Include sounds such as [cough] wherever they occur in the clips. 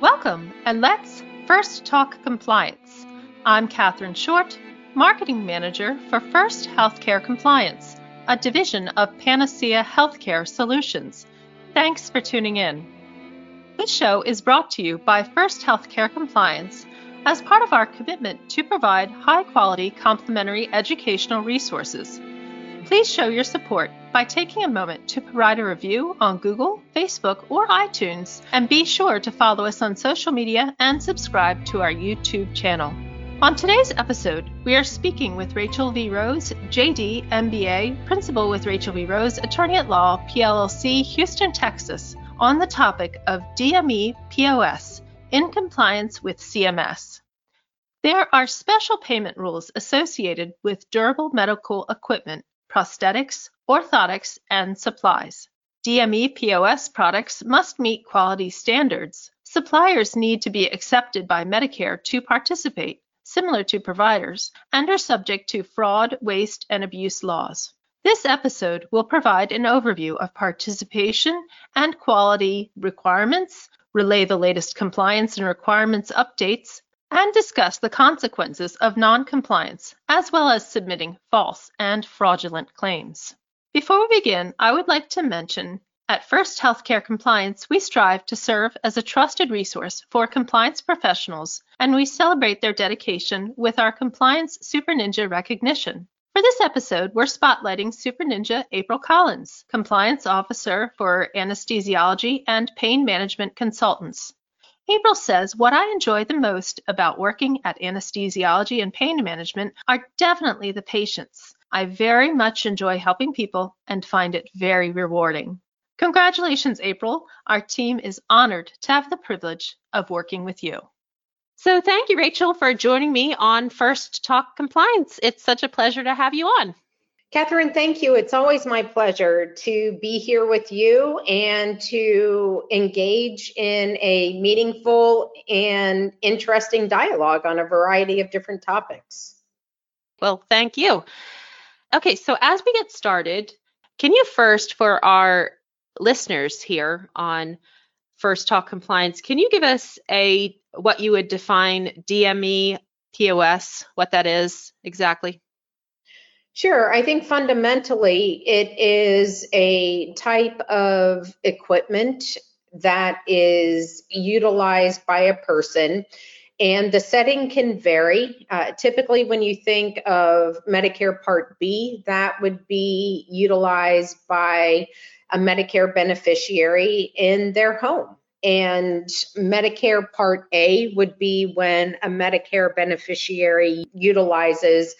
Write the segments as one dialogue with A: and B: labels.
A: Welcome, and let's first talk compliance. I'm Katherine Short, Marketing Manager for First Healthcare Compliance, a division of Panacea Healthcare Solutions. Thanks for tuning in. This show is brought to you by First Healthcare Compliance as part of our commitment to provide high quality complementary educational resources. Please show your support by taking a moment to provide a review on Google, Facebook, or iTunes, and be sure to follow us on social media and subscribe to our YouTube channel. On today's episode, we are speaking with Rachel V. Rose, JD, MBA, Principal with Rachel V. Rose, Attorney at Law, PLLC, Houston, Texas, on the topic of DME POS in compliance with CMS. There are special payment rules associated with durable medical equipment, prosthetics, orthotics, and supplies. DME POS products must meet quality standards. Suppliers need to be accepted by Medicare to participate, similar to providers, and are subject to fraud, waste, and abuse laws. This episode will provide an overview of participation and quality requirements, relay the latest compliance and requirements updates, and discuss the consequences of noncompliance, as well as submitting false and fraudulent claims. Before we begin, I would like to mention at First Healthcare Compliance, we strive to serve as a trusted resource for compliance professionals, and we celebrate their dedication with our Compliance Super Ninja recognition. For this episode, we're spotlighting Super Ninja April Collins, Compliance Officer for Anesthesiology and Pain Management Consultants. April says, What I enjoy the most about working at anesthesiology and pain management are definitely the patients. I very much enjoy helping people and find it very rewarding. Congratulations, April. Our team is honored to have the privilege of working with you. So, thank you, Rachel, for joining me on First Talk Compliance. It's such a pleasure to have you on.
B: Katherine, thank you. It's always my pleasure to be here with you and to engage in a meaningful and interesting dialogue on a variety of different topics.
A: Well, thank you. Okay, so as we get started, can you first, for our listeners here on First Talk Compliance, can you give us a what you would define DME POS, what that is exactly?
B: Sure. I think fundamentally it is a type of equipment that is utilized by a person and the setting can vary. Uh, typically, when you think of Medicare Part B, that would be utilized by a Medicare beneficiary in their home. And Medicare Part A would be when a Medicare beneficiary utilizes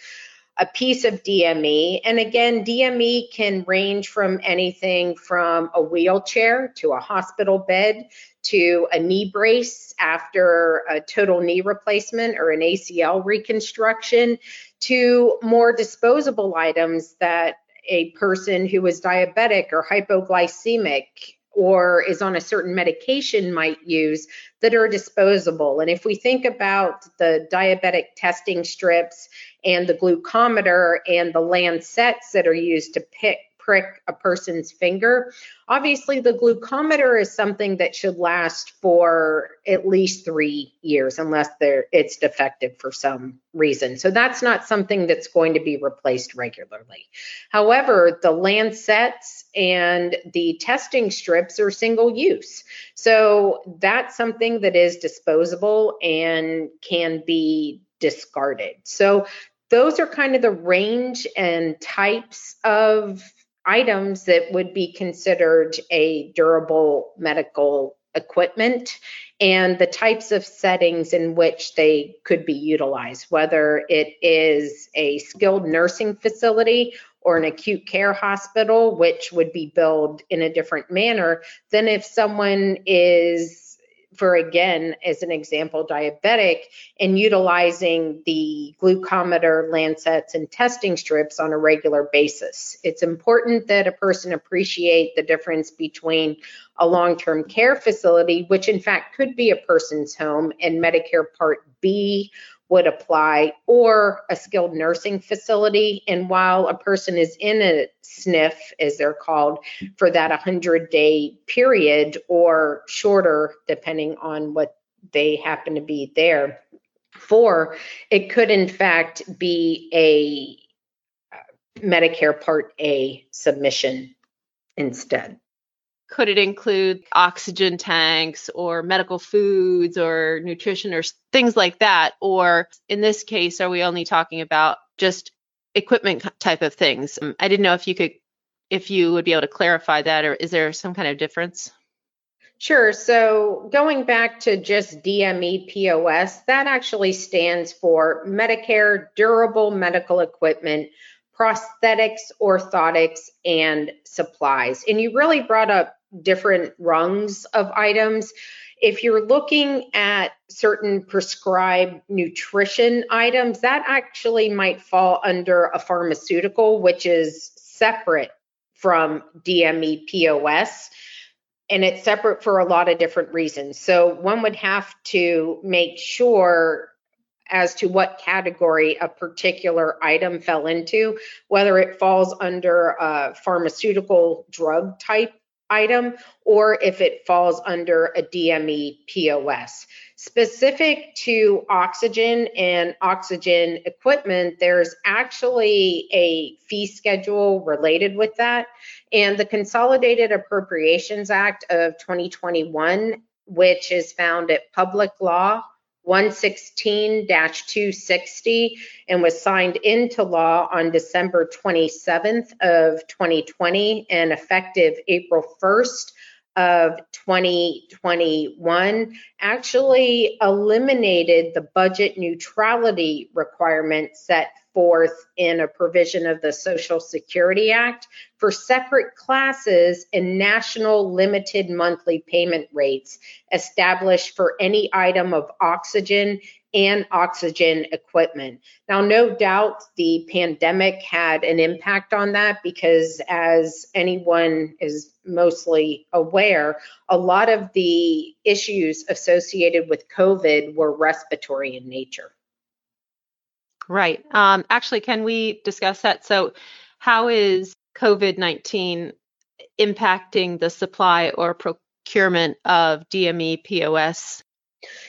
B: a piece of DME. And again, DME can range from anything from a wheelchair to a hospital bed to a knee brace after a total knee replacement or an ACL reconstruction to more disposable items that a person who is diabetic or hypoglycemic or is on a certain medication might use that are disposable. And if we think about the diabetic testing strips and the glucometer and the lancets that are used to pick prick a person's finger. Obviously, the glucometer is something that should last for at least three years unless it's defective for some reason. So that's not something that's going to be replaced regularly. However, the lancets and the testing strips are single use. So that's something that is disposable and can be discarded. So those are kind of the range and types of items that would be considered a durable medical equipment and the types of settings in which they could be utilized, whether it is a skilled nursing facility or an acute care hospital, which would be billed in a different manner than if someone is for again, as an example, diabetic and utilizing the glucometer, lancets, and testing strips on a regular basis. It's important that a person appreciate the difference between a long term care facility, which in fact could be a person's home, and Medicare Part B would apply, or a skilled nursing facility. And while a person is in a SNF, as they're called, for that 100 day period or shorter, depending on what they happen to be there for. It could, in fact, be a uh, Medicare Part A submission instead.
C: Could it include oxygen tanks or medical foods or nutrition or things like that? Or in this case, are we only talking about just equipment type of things? Um, I didn't know if you could, if you would be able to clarify that, or is there some kind of difference?
B: Sure. So going back to just DME POS, that actually stands for Medicare Durable Medical Equipment, Prosthetics, Orthotics, and Supplies. And you really brought up different rungs of items. If you're looking at certain prescribed nutrition items, that actually might fall under a pharmaceutical, which is separate from DME POS and it's separate for a lot of different reasons. So one would have to make sure as to what category a particular item fell into, whether it falls under a pharmaceutical drug type item or if it falls under a DME POS. Specific to oxygen and oxygen equipment, there's actually a fee schedule related with that. And the Consolidated Appropriations Act of 2021, which is found at Public Law 116-260 and was signed into law on December 27th of 2020 and effective April 1st of 2021 actually eliminated the budget neutrality requirement set forth in a provision of the Social Security Act for separate classes and national limited monthly payment rates established for any item of oxygen and oxygen equipment. Now, no doubt the pandemic had an impact on that because, as anyone is mostly aware, a lot of the issues associated with COVID were respiratory in nature.
C: Right. Um, actually, can we discuss that? So, how is COVID 19 impacting the supply or procurement of DME POS?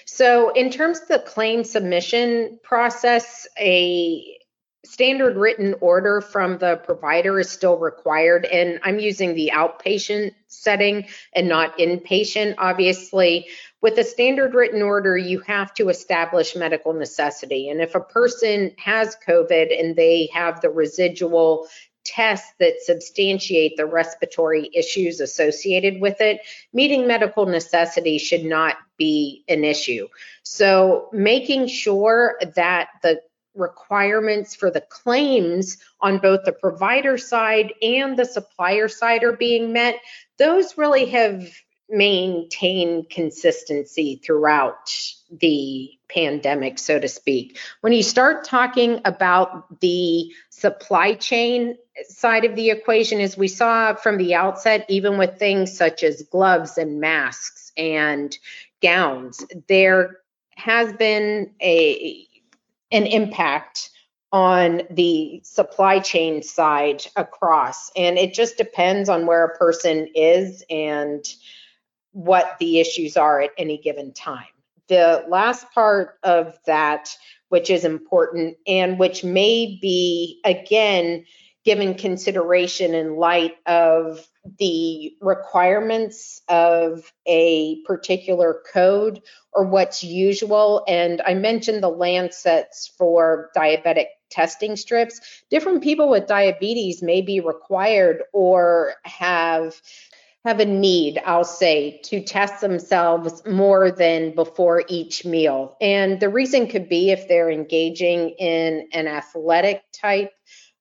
B: So, in terms of the claim submission process, a standard written order from the provider is still required. And I'm using the outpatient setting and not inpatient. Obviously, with a standard written order, you have to establish medical necessity. And if a person has COVID and they have the residual tests that substantiate the respiratory issues associated with it, meeting medical necessity should not be an issue. So, making sure that the requirements for the claims on both the provider side and the supplier side are being met, those really have maintained consistency throughout the pandemic, so to speak. When you start talking about the supply chain side of the equation, as we saw from the outset, even with things such as gloves and masks and gowns, there has been a an impact on the supply chain side across. And it just depends on where a person is and what the issues are at any given time. The last part of that, which is important and which may be, again, given consideration in light of the requirements of a particular code or what's usual. And I mentioned the Lancets for diabetic testing strips. Different people with diabetes may be required or have have a need, I'll say, to test themselves more than before each meal. And the reason could be if they're engaging in an athletic type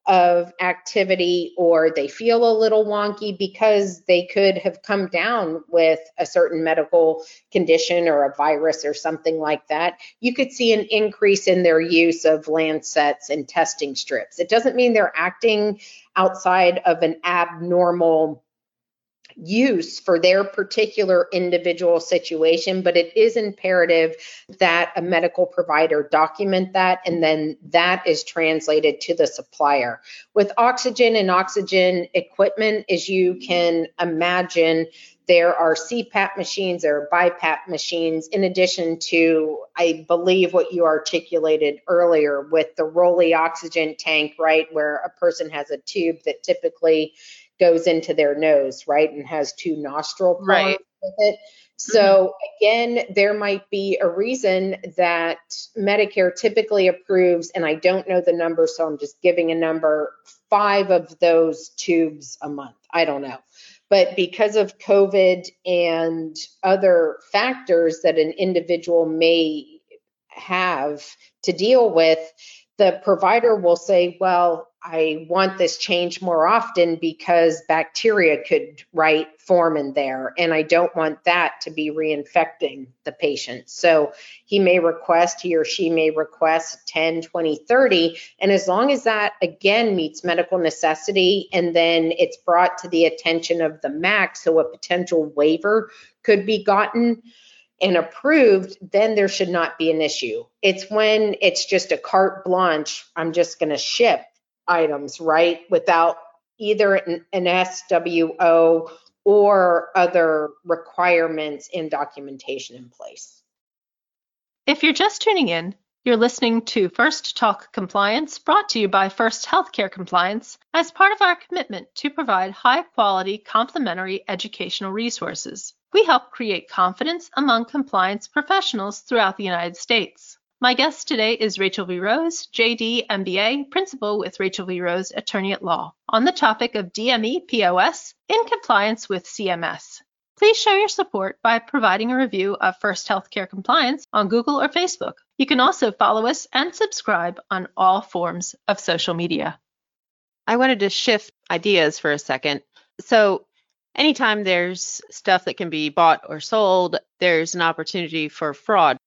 B: of activity or they feel a little wonky because they could have come down with a certain medical condition or a virus or something like that, you could see an increase in their use of Lancets and testing strips. It doesn't mean they're acting outside of an abnormal use for their particular individual situation, but it is imperative that a medical provider document that and then that is translated to the supplier. With oxygen and oxygen equipment, as you can imagine, there are CPAP machines, there are BiPAP machines, in addition to, I believe, what you articulated earlier with the Rolly oxygen tank, right, where a person has a tube that typically goes into their nose, right, and has two nostril prongs right. with it. So mm-hmm. again, there might be a reason that Medicare typically approves, and I don't know the number, so I'm just giving a number, five of those tubes a month. I don't know. But because of COVID and other factors that an individual may have to deal with, the provider will say, well, I want this change more often because bacteria could right form in there and I don't want that to be reinfecting the patient. So he may request, he or she may request 10, 20, 30 and as long as that again meets medical necessity and then it's brought to the attention of the MAC so a potential waiver could be gotten and approved, then there should not be an issue. It's when it's just a carte blanche, I'm just going to ship items, right, without either an, SWO or other requirements and documentation in place.
A: If you're just tuning in, you're listening to First Talk Compliance brought to you by First Healthcare Compliance as part of our commitment to provide high quality complementary educational resources. We help create confidence among compliance professionals throughout the United States. My guest today is Rachel V. Rose, JD MBA, principal with Rachel V. Rose, attorney at law, on the topic of DME POS in compliance with CMS. Please show your support by providing a review of First Healthcare Compliance on Google or Facebook. You can also follow us and subscribe on all forms of social media.
C: I wanted to shift ideas for a second. So, anytime there's stuff that can be bought or sold, there's an opportunity for fraud.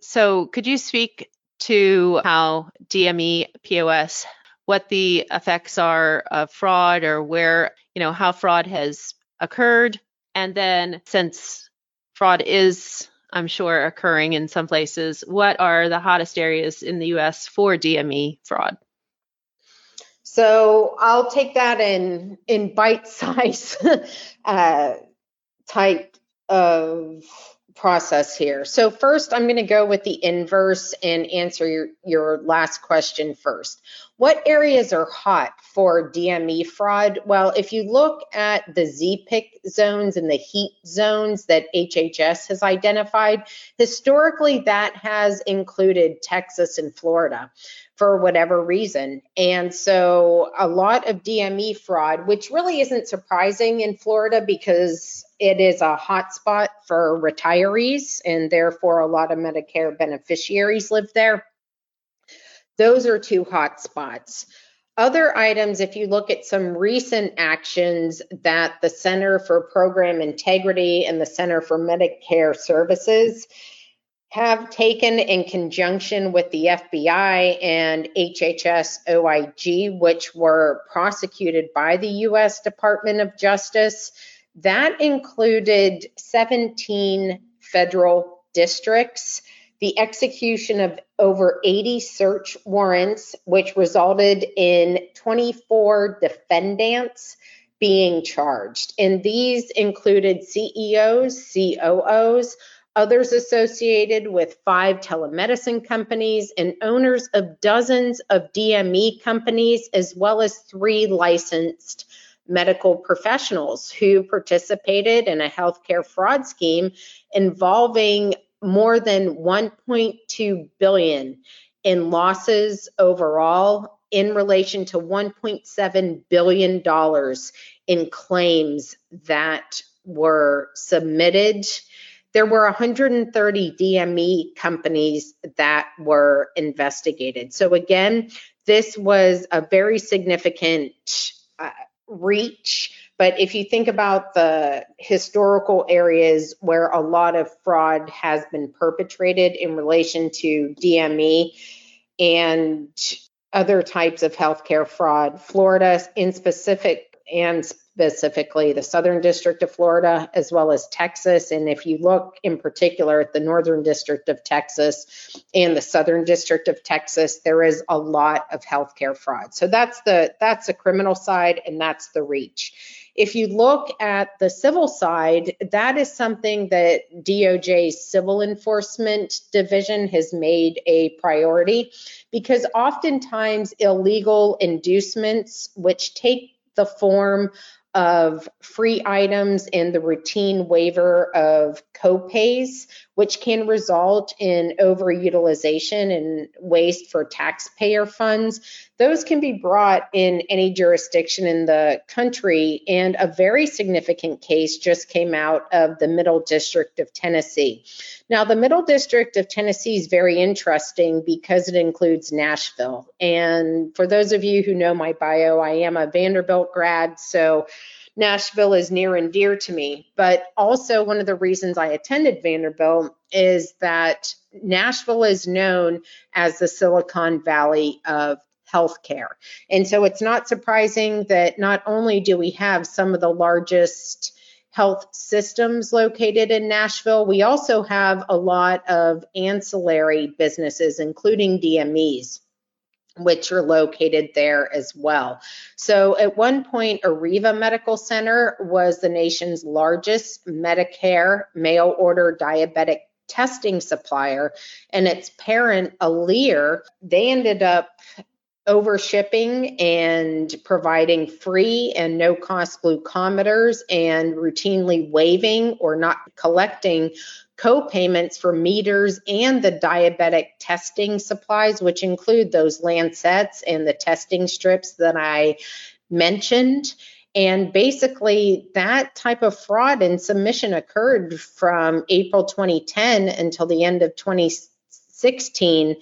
C: So, could you speak to how DME POS, what the effects are of fraud or where, you know, how fraud has occurred? And then, since fraud is, I'm sure, occurring in some places, what are the hottest areas in the US for DME fraud?
B: So I'll take that in in bite size [laughs] uh, type of process here. So first, I'm going to go with the inverse and answer your, your last question first. What areas are hot for DME fraud? Well, if you look at the ZPIC zones and the heat zones that HHS has identified, historically that has included Texas and Florida for whatever reason. And so a lot of DME fraud, which really isn't surprising in Florida because it is a hotspot for retirees and therefore a lot of Medicare beneficiaries live there. Those are two hotspots. Other items, if you look at some recent actions that the Center for Program Integrity and the Center for Medicare Services have taken in conjunction with the FBI and HHS OIG, which were prosecuted by the U.S. Department of Justice. That included 17 federal districts, the execution of over 80 search warrants, which resulted in 24 defendants being charged. And these included CEOs, COOs, others associated with five telemedicine companies, and owners of dozens of DME companies, as well as three licensed medical professionals who participated in a healthcare fraud scheme involving more than 1.2 billion in losses overall in relation to 1.7 billion dollars in claims that were submitted there were 130 DME companies that were investigated. So, again, this was a very significant uh, reach. But if you think about the historical areas where a lot of fraud has been perpetrated in relation to DME and other types of healthcare fraud, Florida in specific and specifically the Southern District of Florida, as well as Texas. And if you look in particular at the Northern District of Texas and the Southern District of Texas, there is a lot of healthcare fraud. So that's the that's the criminal side, and that's the reach. If you look at the civil side, that is something that DOJ's Civil Enforcement Division has made a priority because oftentimes illegal inducements, which take the form of free items and the routine waiver of copays, which can result in overutilization and waste for taxpayer funds. Those can be brought in any jurisdiction in the country. And a very significant case just came out of the Middle District of Tennessee. Now, the Middle District of Tennessee is very interesting because it includes Nashville. And for those of you who know my bio, I am a Vanderbilt grad. So Nashville is near and dear to me. But also, one of the reasons I attended Vanderbilt is that Nashville is known as the Silicon Valley of healthcare. And so it's not surprising that not only do we have some of the largest health systems located in Nashville, we also have a lot of ancillary businesses, including DMEs which are located there as well. So at one point, Arriva Medical Center was the nation's largest Medicare mail order diabetic testing supplier, and its parent, Alere, they ended up over shipping and providing free and no cost glucometers and routinely waiving or not collecting co-payments for meters and the diabetic testing supplies, which include those lancets and the testing strips that I mentioned. And basically, that type of fraud and submission occurred from April 2010 until the end of 2016.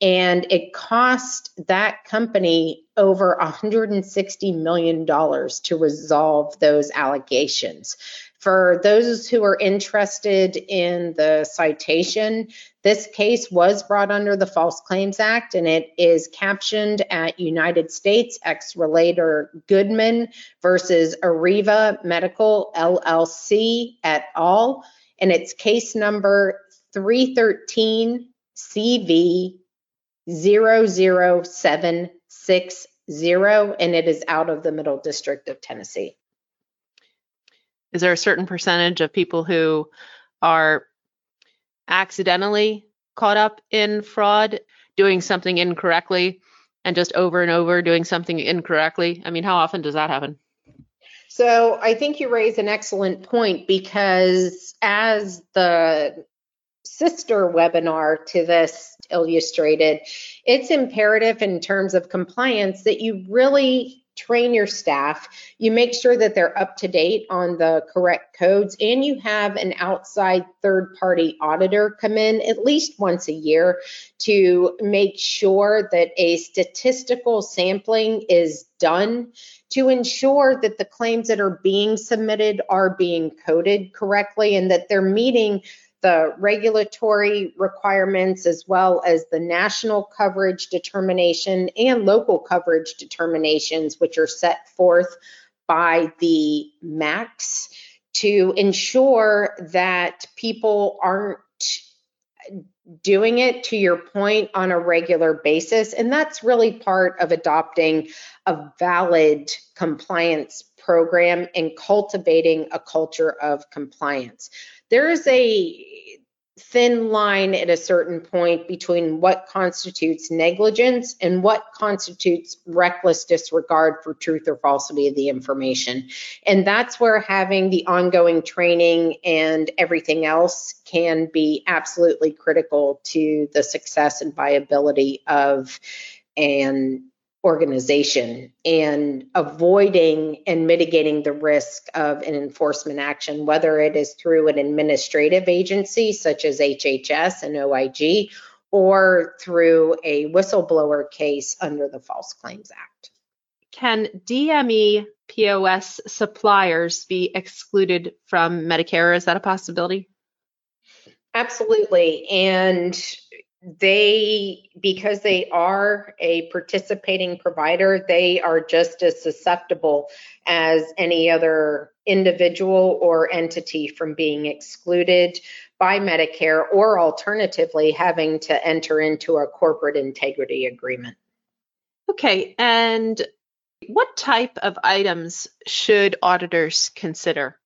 B: And it cost that company over $160 million to resolve those allegations. For those who are interested in the citation, this case was brought under the False Claims Act and it is captioned at United States ex relator Goodman versus Arriva Medical LLC et al. And it's case number 313 CV 00760 and it is out of the Middle District of Tennessee.
C: Is there a certain percentage of people who are accidentally caught up in fraud, doing something incorrectly, and just over and over doing something incorrectly? I mean, how often does that happen?
B: So I think you raise an excellent point because as the sister webinar to this illustrated, it's imperative in terms of compliance that you really train your staff, you make sure that they're up to date on the correct codes, and you have an outside third party auditor come in at least once a year to make sure that a statistical sampling is done to ensure that the claims that are being submitted are being coded correctly and that they're meeting the regulatory requirements as well as the national coverage determination and local coverage determinations, which are set forth by the MACs to ensure that people aren't doing it to your point on a regular basis. And that's really part of adopting a valid compliance program and cultivating a culture of compliance. There is a thin line at a certain point between what constitutes negligence and what constitutes reckless disregard for truth or falsity of the information. And that's where having the ongoing training and everything else can be absolutely critical to the success and viability of an organization and avoiding and mitigating the risk of an enforcement action, whether it is through an administrative agency such as HHS and OIG or through a whistleblower case under the False Claims Act.
C: Can DME POS suppliers be excluded from Medicare? Is that a possibility?
B: Absolutely. And they because they are a participating provider they are just as susceptible as any other individual or entity from being excluded by medicare or alternatively having to enter into a corporate integrity agreement.
C: Okay and what type of items should auditors consider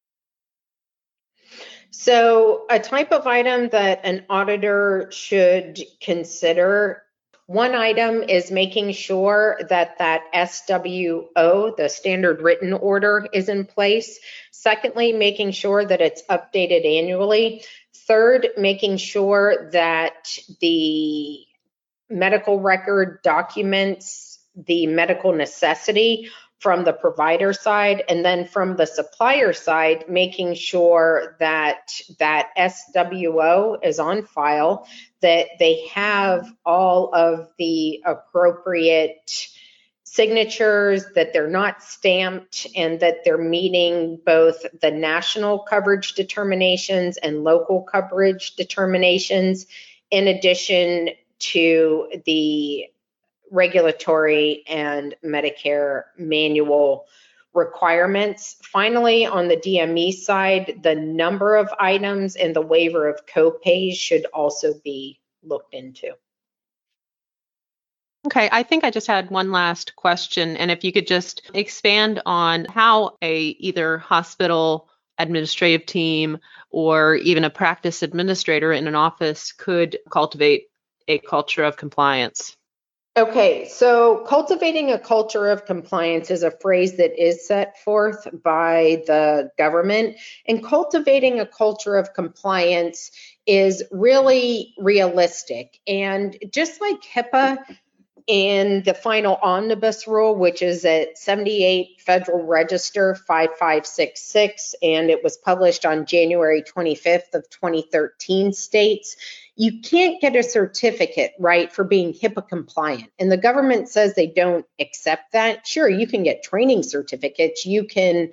B: so, a type of item that an auditor should consider one item is making sure that that SWO, the standard written order, is in place. Secondly, making sure that it's updated annually. Third, making sure that the medical record documents the medical necessity from the provider side and then from the supplier side making sure that that SWO is on file that they have all of the appropriate signatures that they're not stamped and that they're meeting both the national coverage determinations and local coverage determinations in addition to the regulatory and Medicare manual requirements. Finally, on the DME side, the number of items and the waiver of copays should also be looked into.
C: Okay, I think I just had one last question, and if you could just expand on how a either hospital administrative team or even a practice administrator in an office could cultivate a culture of compliance.
B: Okay, so cultivating a culture of compliance is a phrase that is set forth by the government. And cultivating a culture of compliance is really realistic. And just like HIPAA in the final omnibus rule, which is at 78 Federal Register 5566, and it was published on January 25th of 2013, states you can't get a certificate, right, for being HIPAA compliant. And the government says they don't accept that. Sure, you can get training certificates. You can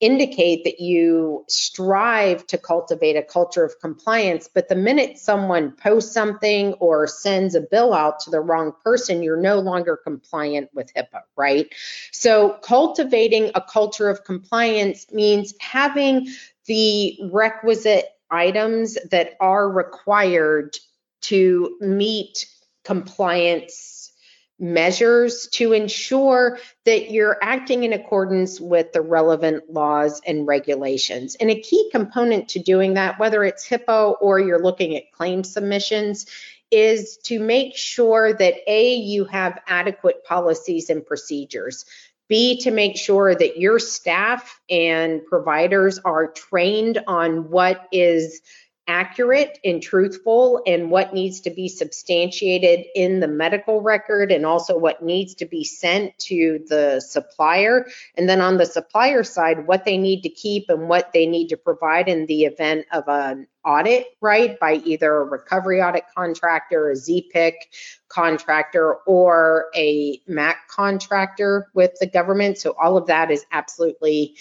B: indicate that you strive to cultivate a culture of compliance. But the minute someone posts something or sends a bill out to the wrong person, you're no longer compliant with HIPAA, right? So cultivating a culture of compliance means having the requisite items that are required to meet compliance measures to ensure that you're acting in accordance with the relevant laws and regulations. And a key component to doing that, whether it's HIPAA or you're looking at claim submissions, is to make sure that A, you have adequate policies and procedures. B, to make sure that your staff and providers are trained on what is accurate and truthful and what needs to be substantiated in the medical record and also what needs to be sent to the supplier. And then on the supplier side, what they need to keep and what they need to provide in the event of an audit, right, by either a recovery audit contractor, a ZPIC contractor, or a MAC contractor with the government. So all of that is absolutely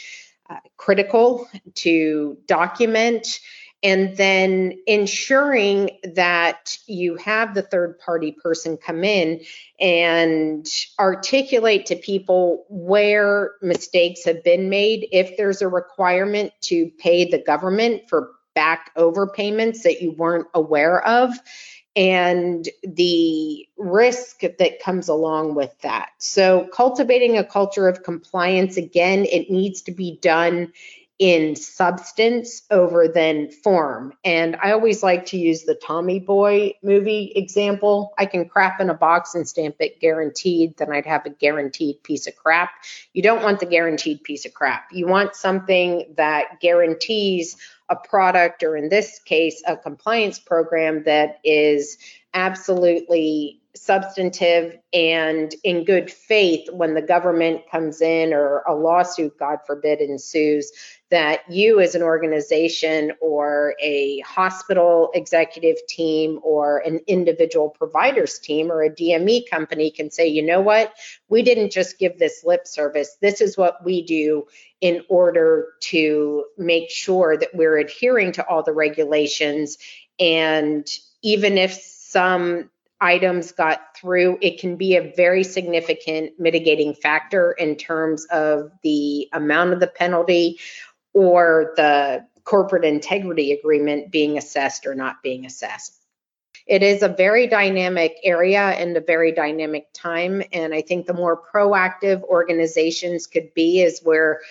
B: uh, critical to document and then ensuring that you have the third party person come in and articulate to people where mistakes have been made if there's a requirement to pay the government for back overpayments that you weren't aware of and the risk that comes along with that. So, cultivating a culture of compliance, again, it needs to be done in substance over than form. And I always like to use the Tommy Boy movie example. I can crap in a box and stamp it guaranteed, then I'd have a guaranteed piece of crap. You don't want the guaranteed piece of crap. You want something that guarantees a product, or in this case, a compliance program that is absolutely substantive and in good faith when the government comes in or a lawsuit, God forbid, ensues, that you as an organization or a hospital executive team or an individual providers team or a DME company can say, you know what, we didn't just give this lip service. This is what we do in order to make sure that we're adhering to all the regulations. And even if some items got through, it can be a very significant mitigating factor in terms of the amount of the penalty or the corporate integrity agreement being assessed or not being assessed. It is a very dynamic area and a very dynamic time. And I think the more proactive organizations could be is where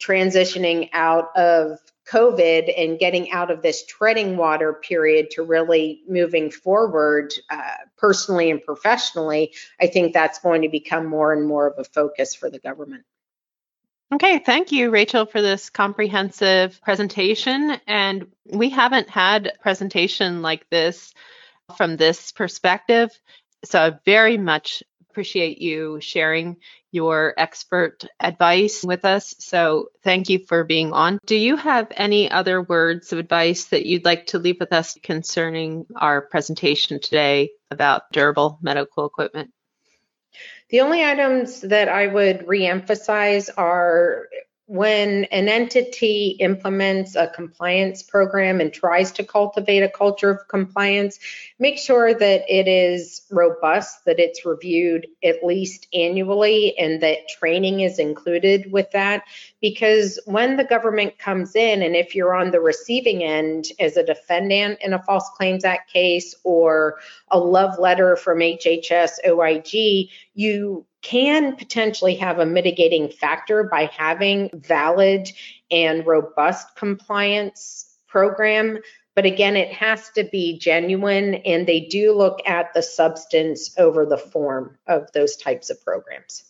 B: transitioning out of COVID and getting out of this treading water period to really moving forward uh, personally and professionally, I think that's going to become more and more of a focus for the government.
C: Okay, thank you, Rachel, for this comprehensive presentation. And we haven't had a presentation like this from this perspective. So I very much appreciate you sharing your expert advice with us. So thank you for being on. Do you have any other words of advice that you'd like to leave with us concerning our presentation today about durable medical equipment?
B: The only items that I would reemphasize are when an entity implements a compliance program and tries to cultivate a culture of compliance, make sure that it is robust, that it's reviewed at least annually, and that training is included with that. Because when the government comes in, and if you're on the receiving end as a defendant in a False Claims Act case or a love letter from HHS OIG, you can potentially have a mitigating factor by having valid and robust compliance program. But again it has to be genuine and they do look at the substance over the form of those types of programs.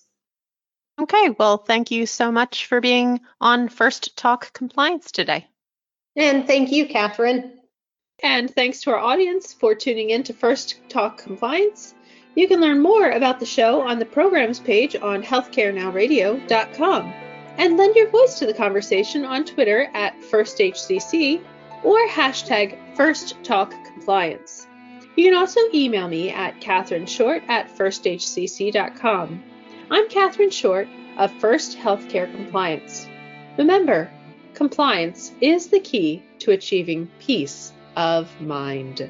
C: Okay well thank you so much for being on first talk compliance today.
B: And thank you Katherine.
A: And thanks to our audience for tuning in to first talk compliance you can learn more about the show on the programs page on healthcarenowradio.com and lend your voice to the conversation on Twitter at FirstHCC or hashtag FirstTalkCompliance. You can also email me at Katherine Short at FirstHCC.com. I'm Katherine Short of First Healthcare Compliance. Remember, compliance is the key to achieving peace of mind.